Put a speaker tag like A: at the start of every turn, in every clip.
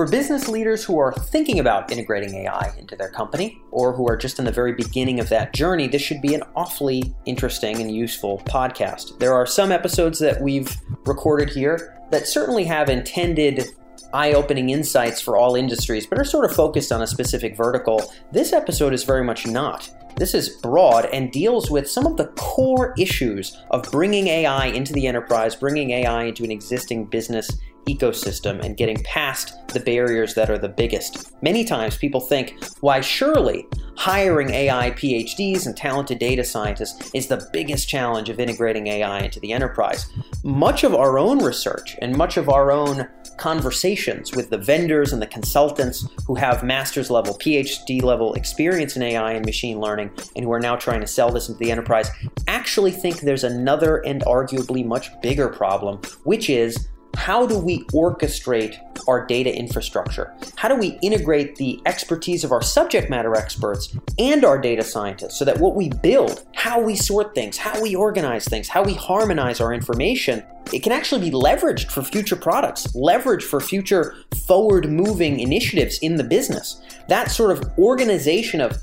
A: For business leaders who are thinking about integrating AI into their company, or who are just in the very beginning of that journey, this should be an awfully interesting and useful podcast. There are some episodes that we've recorded here that certainly have intended eye opening insights for all industries, but are sort of focused on a specific vertical. This episode is very much not. This is broad and deals with some of the core issues of bringing AI into the enterprise, bringing AI into an existing business ecosystem and getting past the barriers that are the biggest. Many times people think, why, surely hiring AI PhDs and talented data scientists is the biggest challenge of integrating AI into the enterprise. Much of our own research and much of our own conversations with the vendors and the consultants who have master's level, PhD level experience in AI and machine learning and who are now trying to sell this into the enterprise actually think there's another and arguably much bigger problem, which is how do we orchestrate our data infrastructure? How do we integrate the expertise of our subject matter experts and our data scientists so that what we build, how we sort things, how we organize things, how we harmonize our information, it can actually be leveraged for future products, leveraged for future forward moving initiatives in the business. That sort of organization of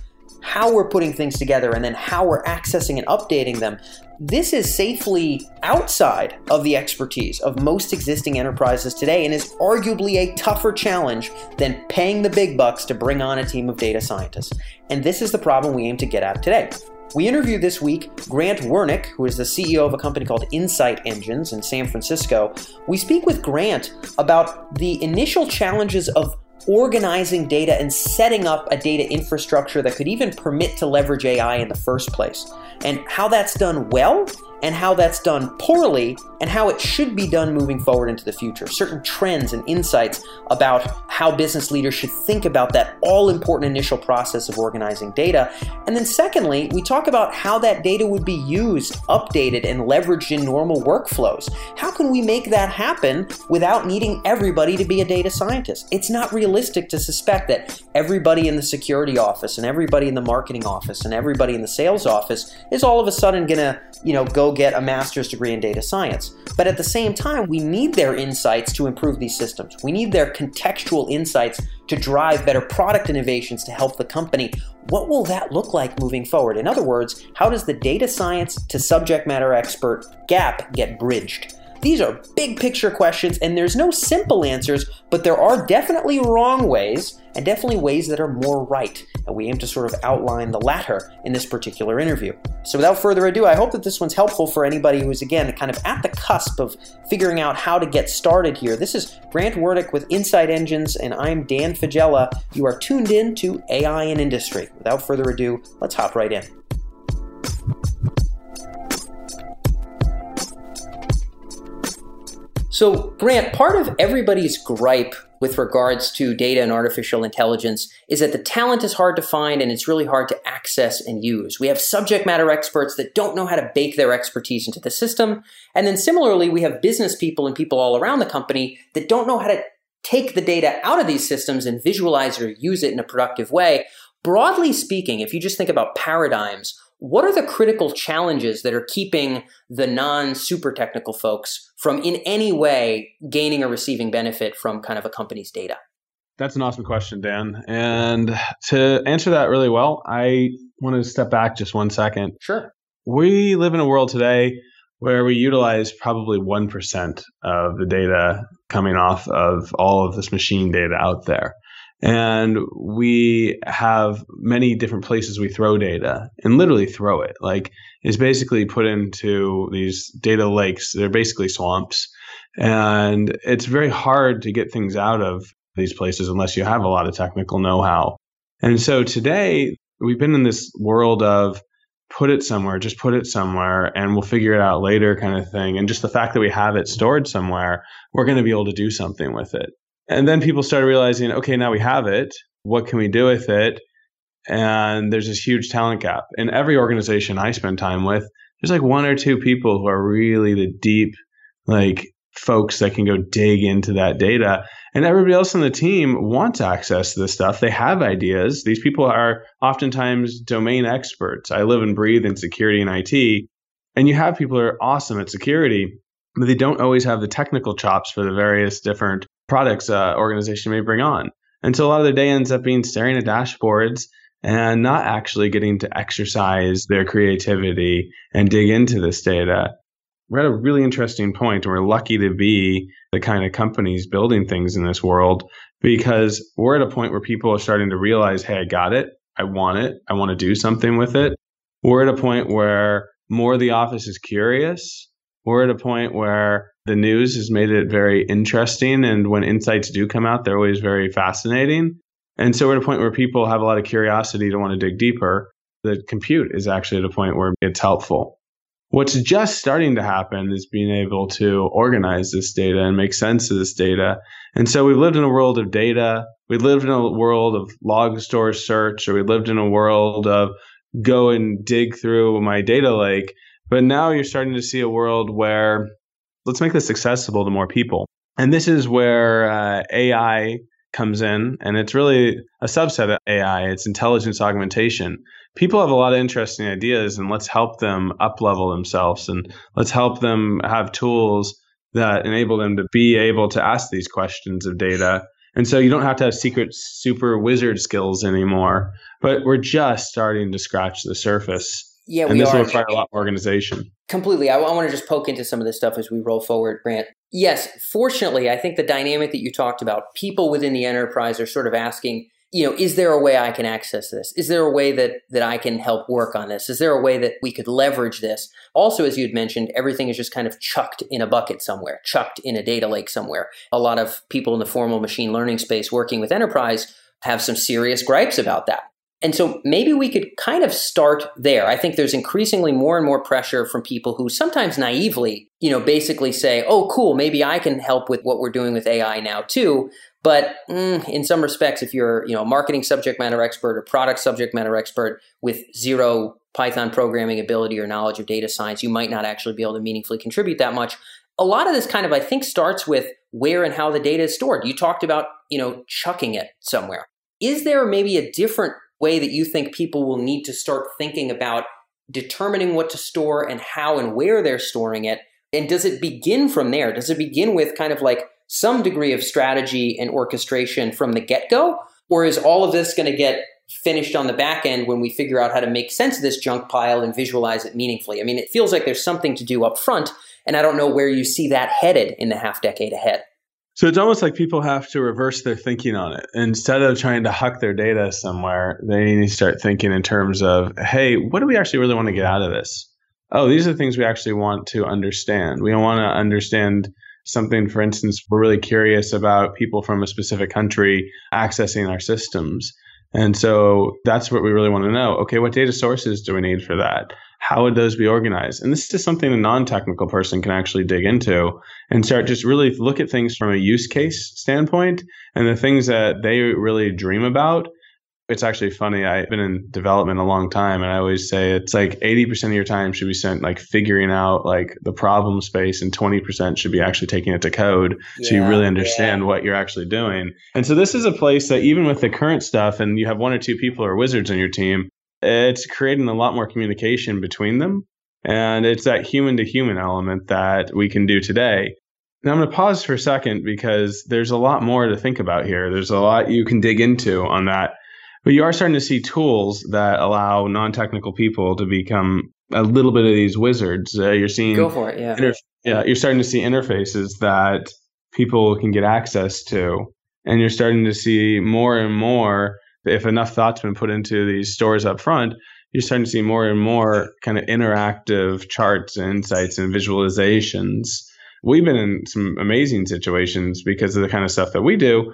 A: how we're putting things together and then how we're accessing and updating them. This is safely outside of the expertise of most existing enterprises today and is arguably a tougher challenge than paying the big bucks to bring on a team of data scientists. And this is the problem we aim to get at today. We interview this week Grant Wernick, who is the CEO of a company called Insight Engines in San Francisco. We speak with Grant about the initial challenges of organizing data and setting up a data infrastructure that could even permit to leverage AI in the first place. And how that's done well and how that's done poorly and how it should be done moving forward into the future. Certain trends and insights about how business leaders should think about that all important initial process of organizing data. And then, secondly, we talk about how that data would be used, updated, and leveraged in normal workflows. How can we make that happen without needing everybody to be a data scientist? It's not realistic to suspect that everybody in the security office and everybody in the marketing office and everybody in the sales office is all of a sudden going to, you know, go get a master's degree in data science. But at the same time, we need their insights to improve these systems. We need their contextual insights to drive better product innovations to help the company. What will that look like moving forward? In other words, how does the data science to subject matter expert gap get bridged? These are big picture questions, and there's no simple answers, but there are definitely wrong ways and definitely ways that are more right. And we aim to sort of outline the latter in this particular interview. So without further ado, I hope that this one's helpful for anybody who's, again, kind of at the cusp of figuring out how to get started here. This is Grant Wernick with Insight Engines, and I'm Dan Faggella. You are tuned in to AI in Industry. Without further ado, let's hop right in. So, Grant, part of everybody's gripe with regards to data and artificial intelligence is that the talent is hard to find and it's really hard to access and use. We have subject matter experts that don't know how to bake their expertise into the system. And then similarly, we have business people and people all around the company that don't know how to take the data out of these systems and visualize or use it in a productive way. Broadly speaking, if you just think about paradigms, what are the critical challenges that are keeping the non super technical folks from in any way gaining or receiving benefit from kind of a company's data?
B: That's an awesome question, Dan. And to answer that really well, I want to step back just one second.
A: Sure.
B: We live in a world today where we utilize probably 1% of the data coming off of all of this machine data out there. And we have many different places we throw data and literally throw it. Like it's basically put into these data lakes. They're basically swamps. And it's very hard to get things out of these places unless you have a lot of technical know how. And so today we've been in this world of put it somewhere, just put it somewhere and we'll figure it out later kind of thing. And just the fact that we have it stored somewhere, we're going to be able to do something with it. And then people started realizing, okay, now we have it. What can we do with it? And there's this huge talent gap. In every organization I spend time with, there's like one or two people who are really the deep, like folks that can go dig into that data. And everybody else on the team wants access to this stuff. They have ideas. These people are oftentimes domain experts. I live and breathe in security and IT. And you have people who are awesome at security, but they don't always have the technical chops for the various different products uh, organization may bring on. And so a lot of their day ends up being staring at dashboards and not actually getting to exercise their creativity and dig into this data. We're at a really interesting point, and we're lucky to be the kind of companies building things in this world because we're at a point where people are starting to realize, hey, I got it. I want it. I want to do something with it. We're at a point where more of the office is curious. We're at a point where the news has made it very interesting. And when insights do come out, they're always very fascinating. And so we're at a point where people have a lot of curiosity to want to dig deeper. The compute is actually at a point where it's helpful. What's just starting to happen is being able to organize this data and make sense of this data. And so we've lived in a world of data. We lived in a world of log store search, or we lived in a world of go and dig through my data lake. But now you're starting to see a world where let's make this accessible to more people. And this is where uh, AI comes in, and it's really a subset of AI. It's intelligence augmentation. People have a lot of interesting ideas, and let's help them up level themselves, and let's help them have tools that enable them to be able to ask these questions of data. And so you don't have to have secret super wizard skills anymore, but we're just starting to scratch the surface.
A: Yeah,
B: and this
A: are.
B: will require a lot more organization.
A: Completely. I, I want to just poke into some of this stuff as we roll forward, Grant. Yes, fortunately, I think the dynamic that you talked about, people within the enterprise are sort of asking, you know, is there a way I can access this? Is there a way that that I can help work on this? Is there a way that we could leverage this? Also, as you had mentioned, everything is just kind of chucked in a bucket somewhere, chucked in a data lake somewhere. A lot of people in the formal machine learning space working with enterprise have some serious gripes about that. And so maybe we could kind of start there. I think there's increasingly more and more pressure from people who sometimes naively, you know, basically say, oh, cool, maybe I can help with what we're doing with AI now too. But mm, in some respects, if you're, you know, a marketing subject matter expert or product subject matter expert with zero Python programming ability or knowledge of data science, you might not actually be able to meaningfully contribute that much. A lot of this kind of, I think, starts with where and how the data is stored. You talked about, you know, chucking it somewhere. Is there maybe a different way that you think people will need to start thinking about determining what to store and how and where they're storing it? And does it begin from there? Does it begin with kind of like some degree of strategy and orchestration from the get go? Or is all of this going to get finished on the back end when we figure out how to make sense of this junk pile and visualize it meaningfully? I mean, it feels like there's something to do up front, and I don't know where you see that headed in the half decade ahead.
B: So it's almost like people have to reverse their thinking on it. Instead of trying to huck their data somewhere, they need to start thinking in terms of, hey, what do we actually really want to get out of this? Oh, these are the things we actually want to understand. We want to understand something, for instance, we're really curious about people from a specific country accessing our systems. And so that's what we really want to know. Okay, what data sources do we need for that? How would those be organized? And this is just something a non-technical person can actually dig into and start just really look at things from a use case standpoint and the things that they really dream about. It's actually funny. I've been in development a long time and I always say it's like 80% of your time should be spent like figuring out like the problem space and 20% should be actually taking it to code yeah, so you really understand yeah. what you're actually doing. And so this is a place that even with the current stuff and you have one or two people or wizards on your team, it's creating a lot more communication between them. And it's that human to human element that we can do today. Now, I'm going to pause for a second because there's a lot more to think about here. There's a lot you can dig into on that. But you are starting to see tools that allow non technical people to become a little bit of these wizards. Uh, you're seeing.
A: Go for it, yeah. Interf-
B: yeah, you're starting to see interfaces that people can get access to. And you're starting to see more and more if enough thought's been put into these stores up front, you're starting to see more and more kind of interactive charts and insights and visualizations. We've been in some amazing situations because of the kind of stuff that we do.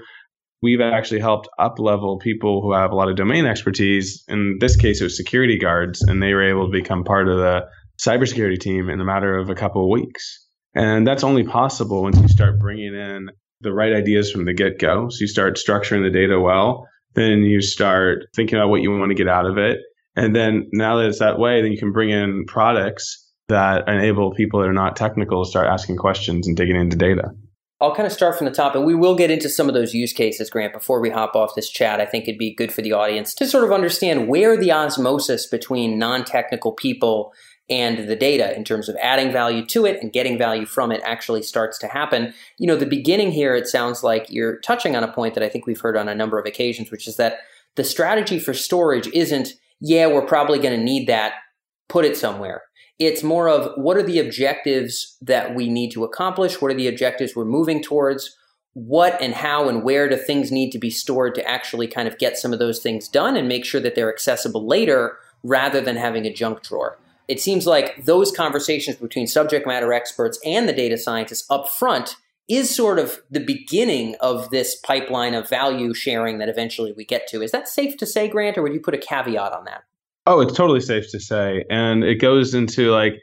B: We've actually helped up level people who have a lot of domain expertise. In this case, it was security guards, and they were able to become part of the cybersecurity team in a matter of a couple of weeks. And that's only possible once you start bringing in the right ideas from the get go. So you start structuring the data well then you start thinking about what you want to get out of it. And then now that it's that way, then you can bring in products that enable people that are not technical to start asking questions and digging into data.
A: I'll kind of start from the top, and we will get into some of those use cases, Grant, before we hop off this chat. I think it'd be good for the audience to sort of understand where the osmosis between non technical people and the data in terms of adding value to it and getting value from it actually starts to happen. You know, the beginning here, it sounds like you're touching on a point that I think we've heard on a number of occasions, which is that the strategy for storage isn't, yeah, we're probably going to need that, put it somewhere. It's more of what are the objectives that we need to accomplish? What are the objectives we're moving towards? What and how and where do things need to be stored to actually kind of get some of those things done and make sure that they're accessible later rather than having a junk drawer? It seems like those conversations between subject matter experts and the data scientists up front is sort of the beginning of this pipeline of value sharing that eventually we get to. Is that safe to say, Grant, or would you put a caveat on that?
B: Oh, it's totally safe to say. And it goes into like,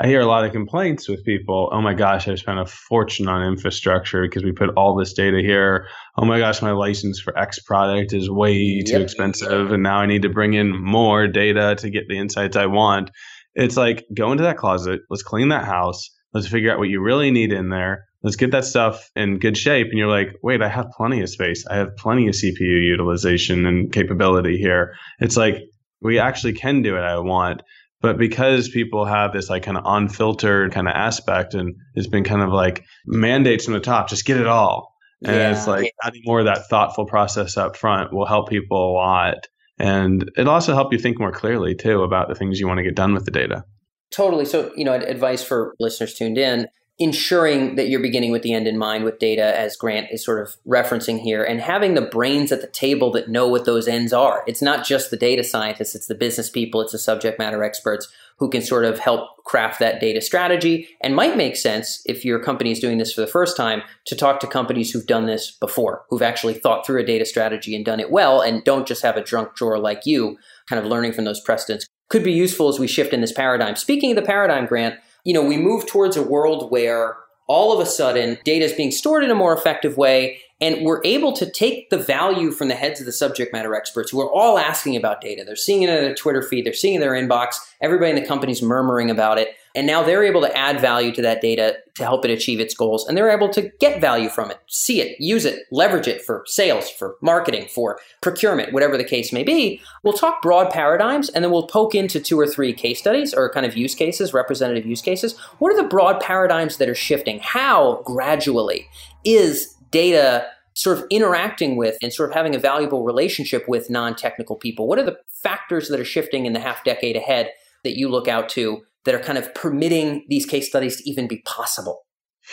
B: I hear a lot of complaints with people. Oh my gosh, I spent a fortune on infrastructure because we put all this data here. Oh my gosh, my license for X product is way too yep. expensive. And now I need to bring in more data to get the insights I want. It's like go into that closet, let's clean that house, let's figure out what you really need in there. Let's get that stuff in good shape. And you're like, wait, I have plenty of space. I have plenty of CPU utilization and capability here. It's like, we actually can do what I want. But because people have this like kind of unfiltered kind of aspect and it's been kind of like mandates from the top, just get it all. And yeah. it's like adding more of that thoughtful process up front will help people a lot. And it'll also help you think more clearly too about the things you want to get done with the data.
A: Totally. So, you know, advice for listeners tuned in ensuring that you're beginning with the end in mind with data, as Grant is sort of referencing here, and having the brains at the table that know what those ends are. It's not just the data scientists, it's the business people, it's the subject matter experts who can sort of help craft that data strategy and might make sense if your company is doing this for the first time to talk to companies who've done this before, who've actually thought through a data strategy and done it well and don't just have a drunk drawer like you, kind of learning from those precedents. Could be useful as we shift in this paradigm. Speaking of the paradigm, Grant, you know, we move towards a world where all of a sudden data is being stored in a more effective way and we're able to take the value from the heads of the subject matter experts who are all asking about data. They're seeing it in their Twitter feed, they're seeing it in their inbox, everybody in the company's murmuring about it. And now they're able to add value to that data to help it achieve its goals. And they're able to get value from it, see it, use it, leverage it for sales, for marketing, for procurement, whatever the case may be. We'll talk broad paradigms and then we'll poke into two or three case studies or kind of use cases, representative use cases. What are the broad paradigms that are shifting? How gradually is data sort of interacting with and sort of having a valuable relationship with non-technical people? What are the factors that are shifting in the half decade ahead that you look out to that are kind of permitting these case studies to even be possible?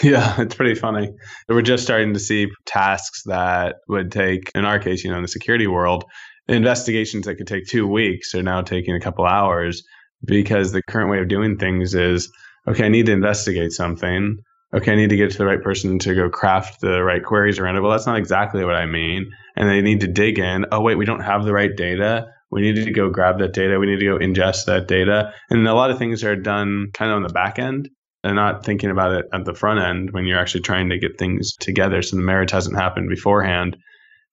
B: Yeah, it's pretty funny. We're just starting to see tasks that would take, in our case, you know, in the security world, investigations that could take two weeks are now taking a couple hours because the current way of doing things is okay, I need to investigate something okay, I need to get to the right person to go craft the right queries around it. Well, that's not exactly what I mean. And they need to dig in. Oh, wait, we don't have the right data. We need to go grab that data. We need to go ingest that data. And a lot of things are done kind of on the back end and not thinking about it at the front end when you're actually trying to get things together. So the marriage hasn't happened beforehand.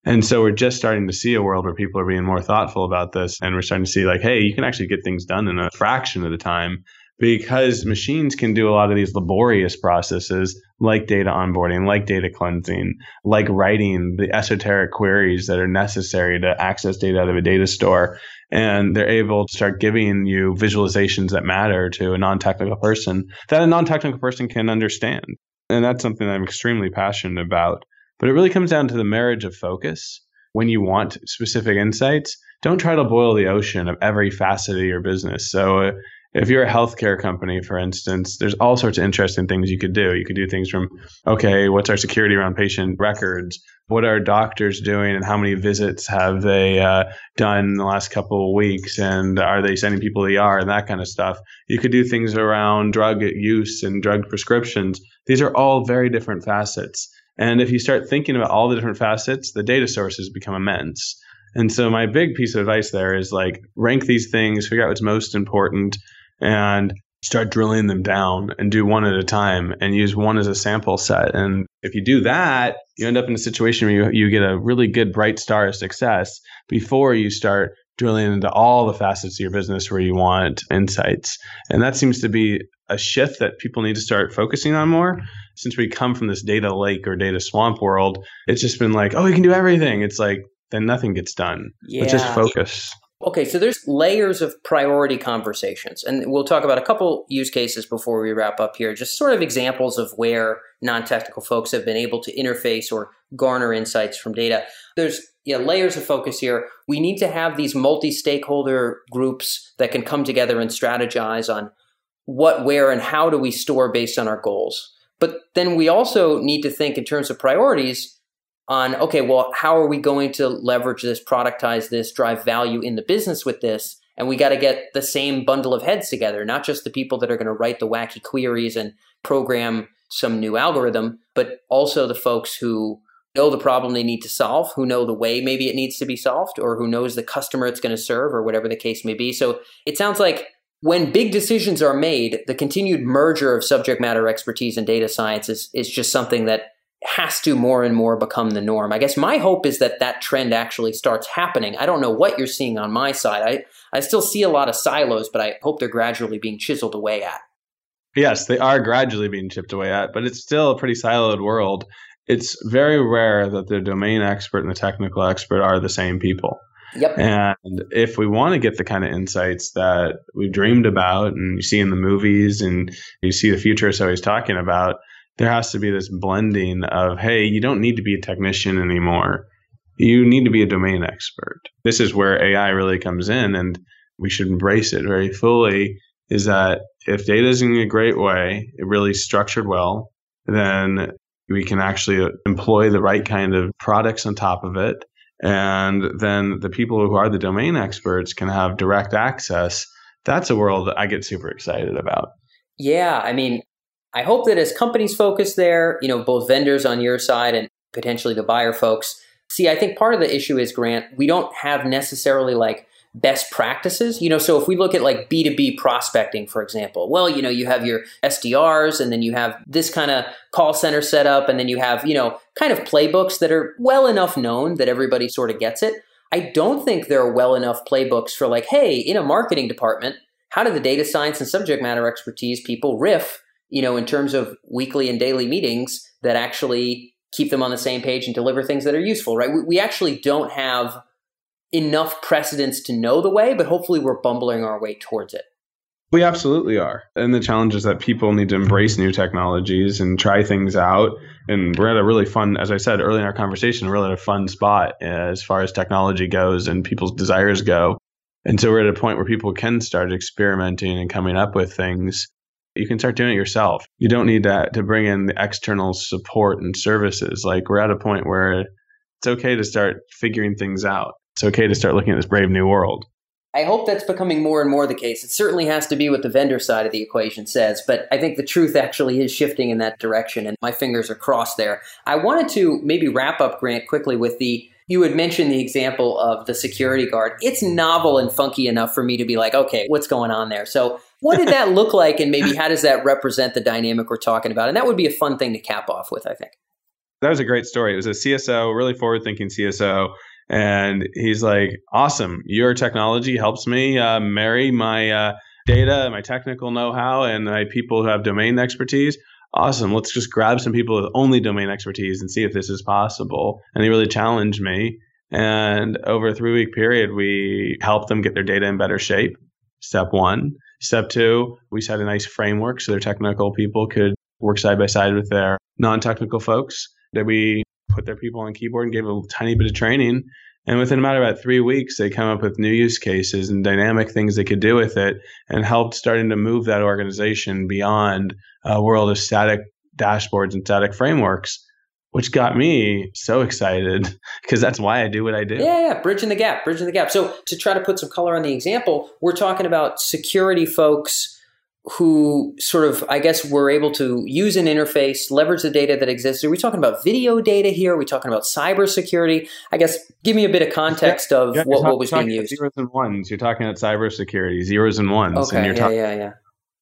B: And so we're just starting to see a world where people are being more thoughtful about this. And we're starting to see, like, hey, you can actually get things done in a fraction of the time because machines can do a lot of these laborious processes like data onboarding, like data cleansing, like writing the esoteric queries that are necessary to access data out of a data store. And they're able to start giving you visualizations that matter to a non technical person that a non technical person can understand. And that's something that I'm extremely passionate about. But it really comes down to the marriage of focus. When you want specific insights, don't try to boil the ocean of every facet of your business. So, if you're a healthcare company, for instance, there's all sorts of interesting things you could do. You could do things from, okay, what's our security around patient records? What are doctors doing and how many visits have they uh, done in the last couple of weeks? And are they sending people to the ER and that kind of stuff? You could do things around drug use and drug prescriptions. These are all very different facets. And if you start thinking about all the different facets, the data sources become immense. And so my big piece of advice there is like rank these things, figure out what's most important, and start drilling them down and do one at a time and use one as a sample set. And if you do that, you end up in a situation where you, you get a really good bright star of success before you start drilling into all the facets of your business where you want insights. And that seems to be a shift that people need to start focusing on more. Since we come from this data lake or data swamp world, it's just been like, oh, we can do everything. It's like, then nothing gets done. Yeah. Let's just focus.
A: Okay, so there's layers of priority conversations, and we'll talk about a couple use cases before we wrap up here, just sort of examples of where non technical folks have been able to interface or garner insights from data. There's yeah, layers of focus here. We need to have these multi stakeholder groups that can come together and strategize on what, where, and how do we store based on our goals. But then we also need to think in terms of priorities on okay, well, how are we going to leverage this, productize this, drive value in the business with this? And we got to get the same bundle of heads together, not just the people that are going to write the wacky queries and program some new algorithm, but also the folks who know the problem they need to solve, who know the way maybe it needs to be solved, or who knows the customer it's going to serve, or whatever the case may be. So it sounds like when big decisions are made, the continued merger of subject matter expertise and data science is, is just something that has to more and more become the norm. I guess my hope is that that trend actually starts happening. I don't know what you're seeing on my side. I, I still see a lot of silos, but I hope they're gradually being chiseled away at.
B: Yes, they are gradually being chipped away at, but it's still a pretty siloed world. It's very rare that the domain expert and the technical expert are the same people.
A: Yep.
B: And if we want to get the kind of insights that we've dreamed about and you see in the movies and you see the futurists always talking about, there has to be this blending of, hey, you don't need to be a technician anymore. You need to be a domain expert. This is where AI really comes in, and we should embrace it very fully. Is that if data is in a great way, it really structured well, then we can actually uh, employ the right kind of products on top of it. And then the people who are the domain experts can have direct access. That's a world that I get super excited about.
A: Yeah. I mean, I hope that as companies focus there, you know, both vendors on your side and potentially the buyer folks. See, I think part of the issue is, Grant, we don't have necessarily like best practices. You know, so if we look at like B2B prospecting, for example, well, you know, you have your SDRs and then you have this kind of call center set up and then you have, you know, kind of playbooks that are well enough known that everybody sort of gets it. I don't think there are well enough playbooks for like, hey, in a marketing department, how do the data science and subject matter expertise people riff you know, in terms of weekly and daily meetings that actually keep them on the same page and deliver things that are useful, right? We, we actually don't have enough precedents to know the way, but hopefully we're bumbling our way towards it.
B: We absolutely are. And the challenge is that people need to embrace new technologies and try things out. And we're at a really fun, as I said early in our conversation, really at a fun spot as far as technology goes and people's desires go. And so we're at a point where people can start experimenting and coming up with things you can start doing it yourself. You don't need that to bring in the external support and services. Like we're at a point where it's okay to start figuring things out. It's okay to start looking at this brave new world.
A: I hope that's becoming more and more the case. It certainly has to be what the vendor side of the equation says, but I think the truth actually is shifting in that direction, and my fingers are crossed there. I wanted to maybe wrap up, Grant, quickly with the you had mentioned the example of the security guard. It's novel and funky enough for me to be like, okay, what's going on there? So what did that look like, and maybe how does that represent the dynamic we're talking about? And that would be a fun thing to cap off with, I think.
B: That was a great story. It was a CSO, really forward thinking CSO. And he's like, awesome. Your technology helps me uh, marry my uh, data, my technical know how, and my people who have domain expertise. Awesome. Let's just grab some people with only domain expertise and see if this is possible. And he really challenged me. And over a three week period, we helped them get their data in better shape. Step one. Step two, we set a nice framework so their technical people could work side by side with their non technical folks. That we put their people on keyboard and gave a tiny bit of training. And within a matter of about three weeks, they come up with new use cases and dynamic things they could do with it and helped starting to move that organization beyond a world of static dashboards and static frameworks which got me so excited because that's why I do what I do.
A: Yeah, yeah, bridging the gap, bridging the gap. So to try to put some color on the example, we're talking about security folks who sort of, I guess, were able to use an interface, leverage the data that exists. Are we talking about video data here? Are we talking about cybersecurity? I guess, give me a bit of context of yeah, what, what was being used.
B: Zeros and ones. You're talking about cybersecurity, zeros and ones.
A: Okay,
B: and you're
A: yeah, yeah, yeah.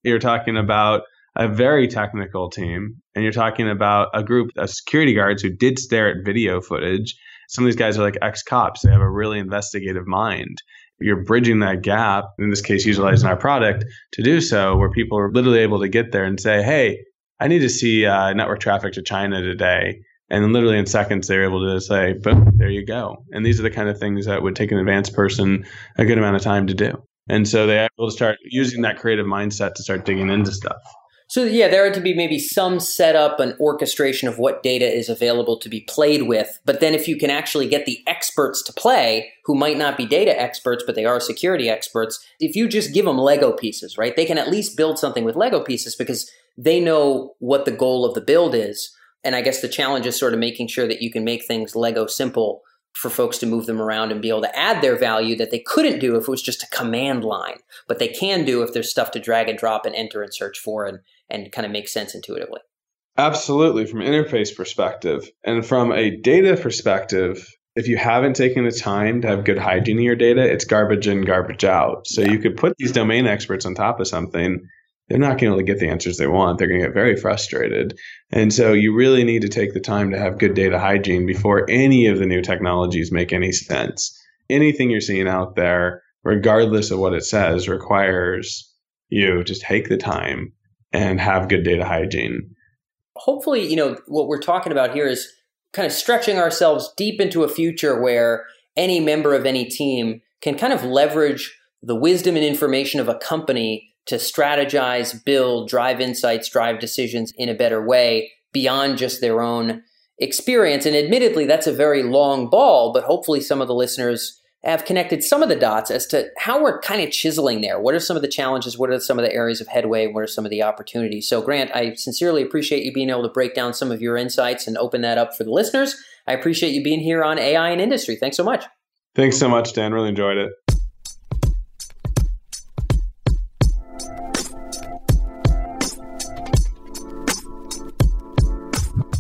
B: You're talking about a very technical team, and you're talking about a group of security guards who did stare at video footage. Some of these guys are like ex cops, they have a really investigative mind. You're bridging that gap, in this case, utilizing our product to do so, where people are literally able to get there and say, hey, I need to see uh, network traffic to China today. And literally in seconds, they're able to say, boom, there you go. And these are the kind of things that would take an advanced person a good amount of time to do. And so they're able to start using that creative mindset to start digging into stuff.
A: So yeah, there had to be maybe some setup and orchestration of what data is available to be played with. But then if you can actually get the experts to play, who might not be data experts, but they are security experts, if you just give them Lego pieces, right? They can at least build something with Lego pieces because they know what the goal of the build is. And I guess the challenge is sort of making sure that you can make things Lego simple for folks to move them around and be able to add their value that they couldn't do if it was just a command line, but they can do if there's stuff to drag and drop and enter and search for and, and kind of make sense intuitively.
B: Absolutely, from an interface perspective. And from a data perspective, if you haven't taken the time to have good hygiene in your data, it's garbage in, garbage out. So yeah. you could put these domain experts on top of something they're not going to get the answers they want. They're going to get very frustrated. And so you really need to take the time to have good data hygiene before any of the new technologies make any sense. Anything you're seeing out there, regardless of what it says, requires you to take the time and have good data hygiene.
A: Hopefully, you know, what we're talking about here is kind of stretching ourselves deep into a future where any member of any team can kind of leverage the wisdom and information of a company to strategize, build, drive insights, drive decisions in a better way beyond just their own experience. And admittedly, that's a very long ball, but hopefully some of the listeners have connected some of the dots as to how we're kind of chiseling there. What are some of the challenges? What are some of the areas of headway? What are some of the opportunities? So, Grant, I sincerely appreciate you being able to break down some of your insights and open that up for the listeners. I appreciate you being here on AI in Industry. Thanks so much.
B: Thanks so much, Dan. Really enjoyed it.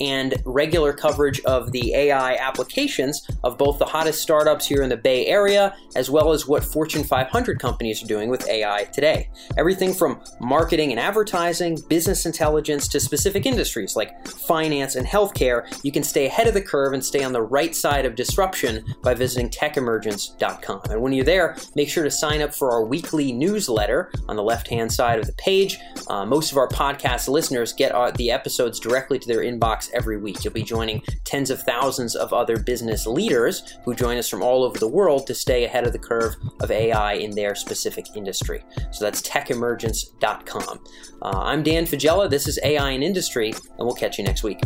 A: and regular coverage of the AI applications of both the hottest startups here in the Bay Area, as well as what Fortune 500 companies are doing with AI today. Everything from marketing and advertising, business intelligence, to specific industries like finance and healthcare, you can stay ahead of the curve and stay on the right side of disruption by visiting techemergence.com. And when you're there, make sure to sign up for our weekly newsletter on the left hand side of the page. Uh, most of our podcast listeners get our, the episodes directly to their inbox every week. You'll be joining tens of thousands of other business leaders who join us from all over the world to stay ahead of the curve of AI in their specific industry. So that's techemergence.com. Uh, I'm Dan Faggella. This is AI in Industry, and we'll catch you next week.